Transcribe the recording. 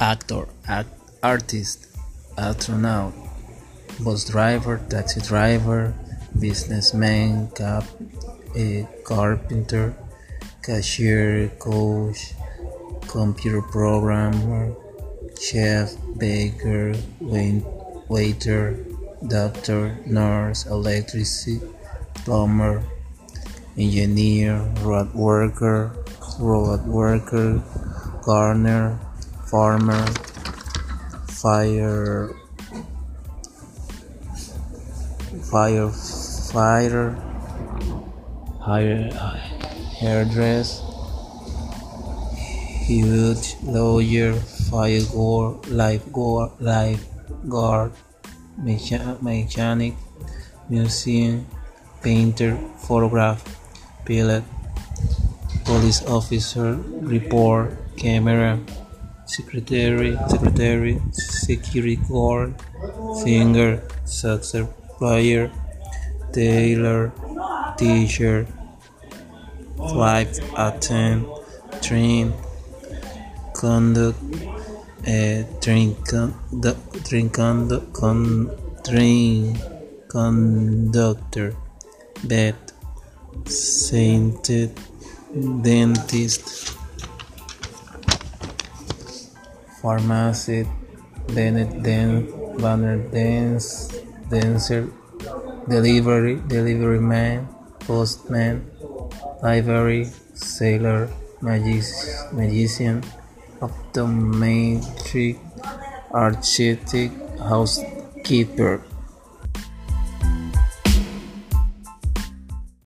actor, act, artist, astronaut, bus driver, taxi driver, businessman, cap, a carpenter, cashier, coach, computer programmer, chef, baker, wait, waiter, doctor, nurse, electrician, plumber, engineer, road worker, road worker, gardener, farmer, fire firefighter, hairdresser, huge lawyer, fireguard, life guard mechanic, musician, painter, photograph, pilot, police officer, report, camera, secretary, secretary, security guard, singer, success player, tailor, teacher, flight attendant, train, conduct, uh, train, conduct, train, conduct, con, train conductor, vet, sainted, dentist, pharmacist, Bennett, Dan, banner dance, dancer, delivery, delivery man, postman, library, sailor, magic, magician, optometric, architect, housekeeper.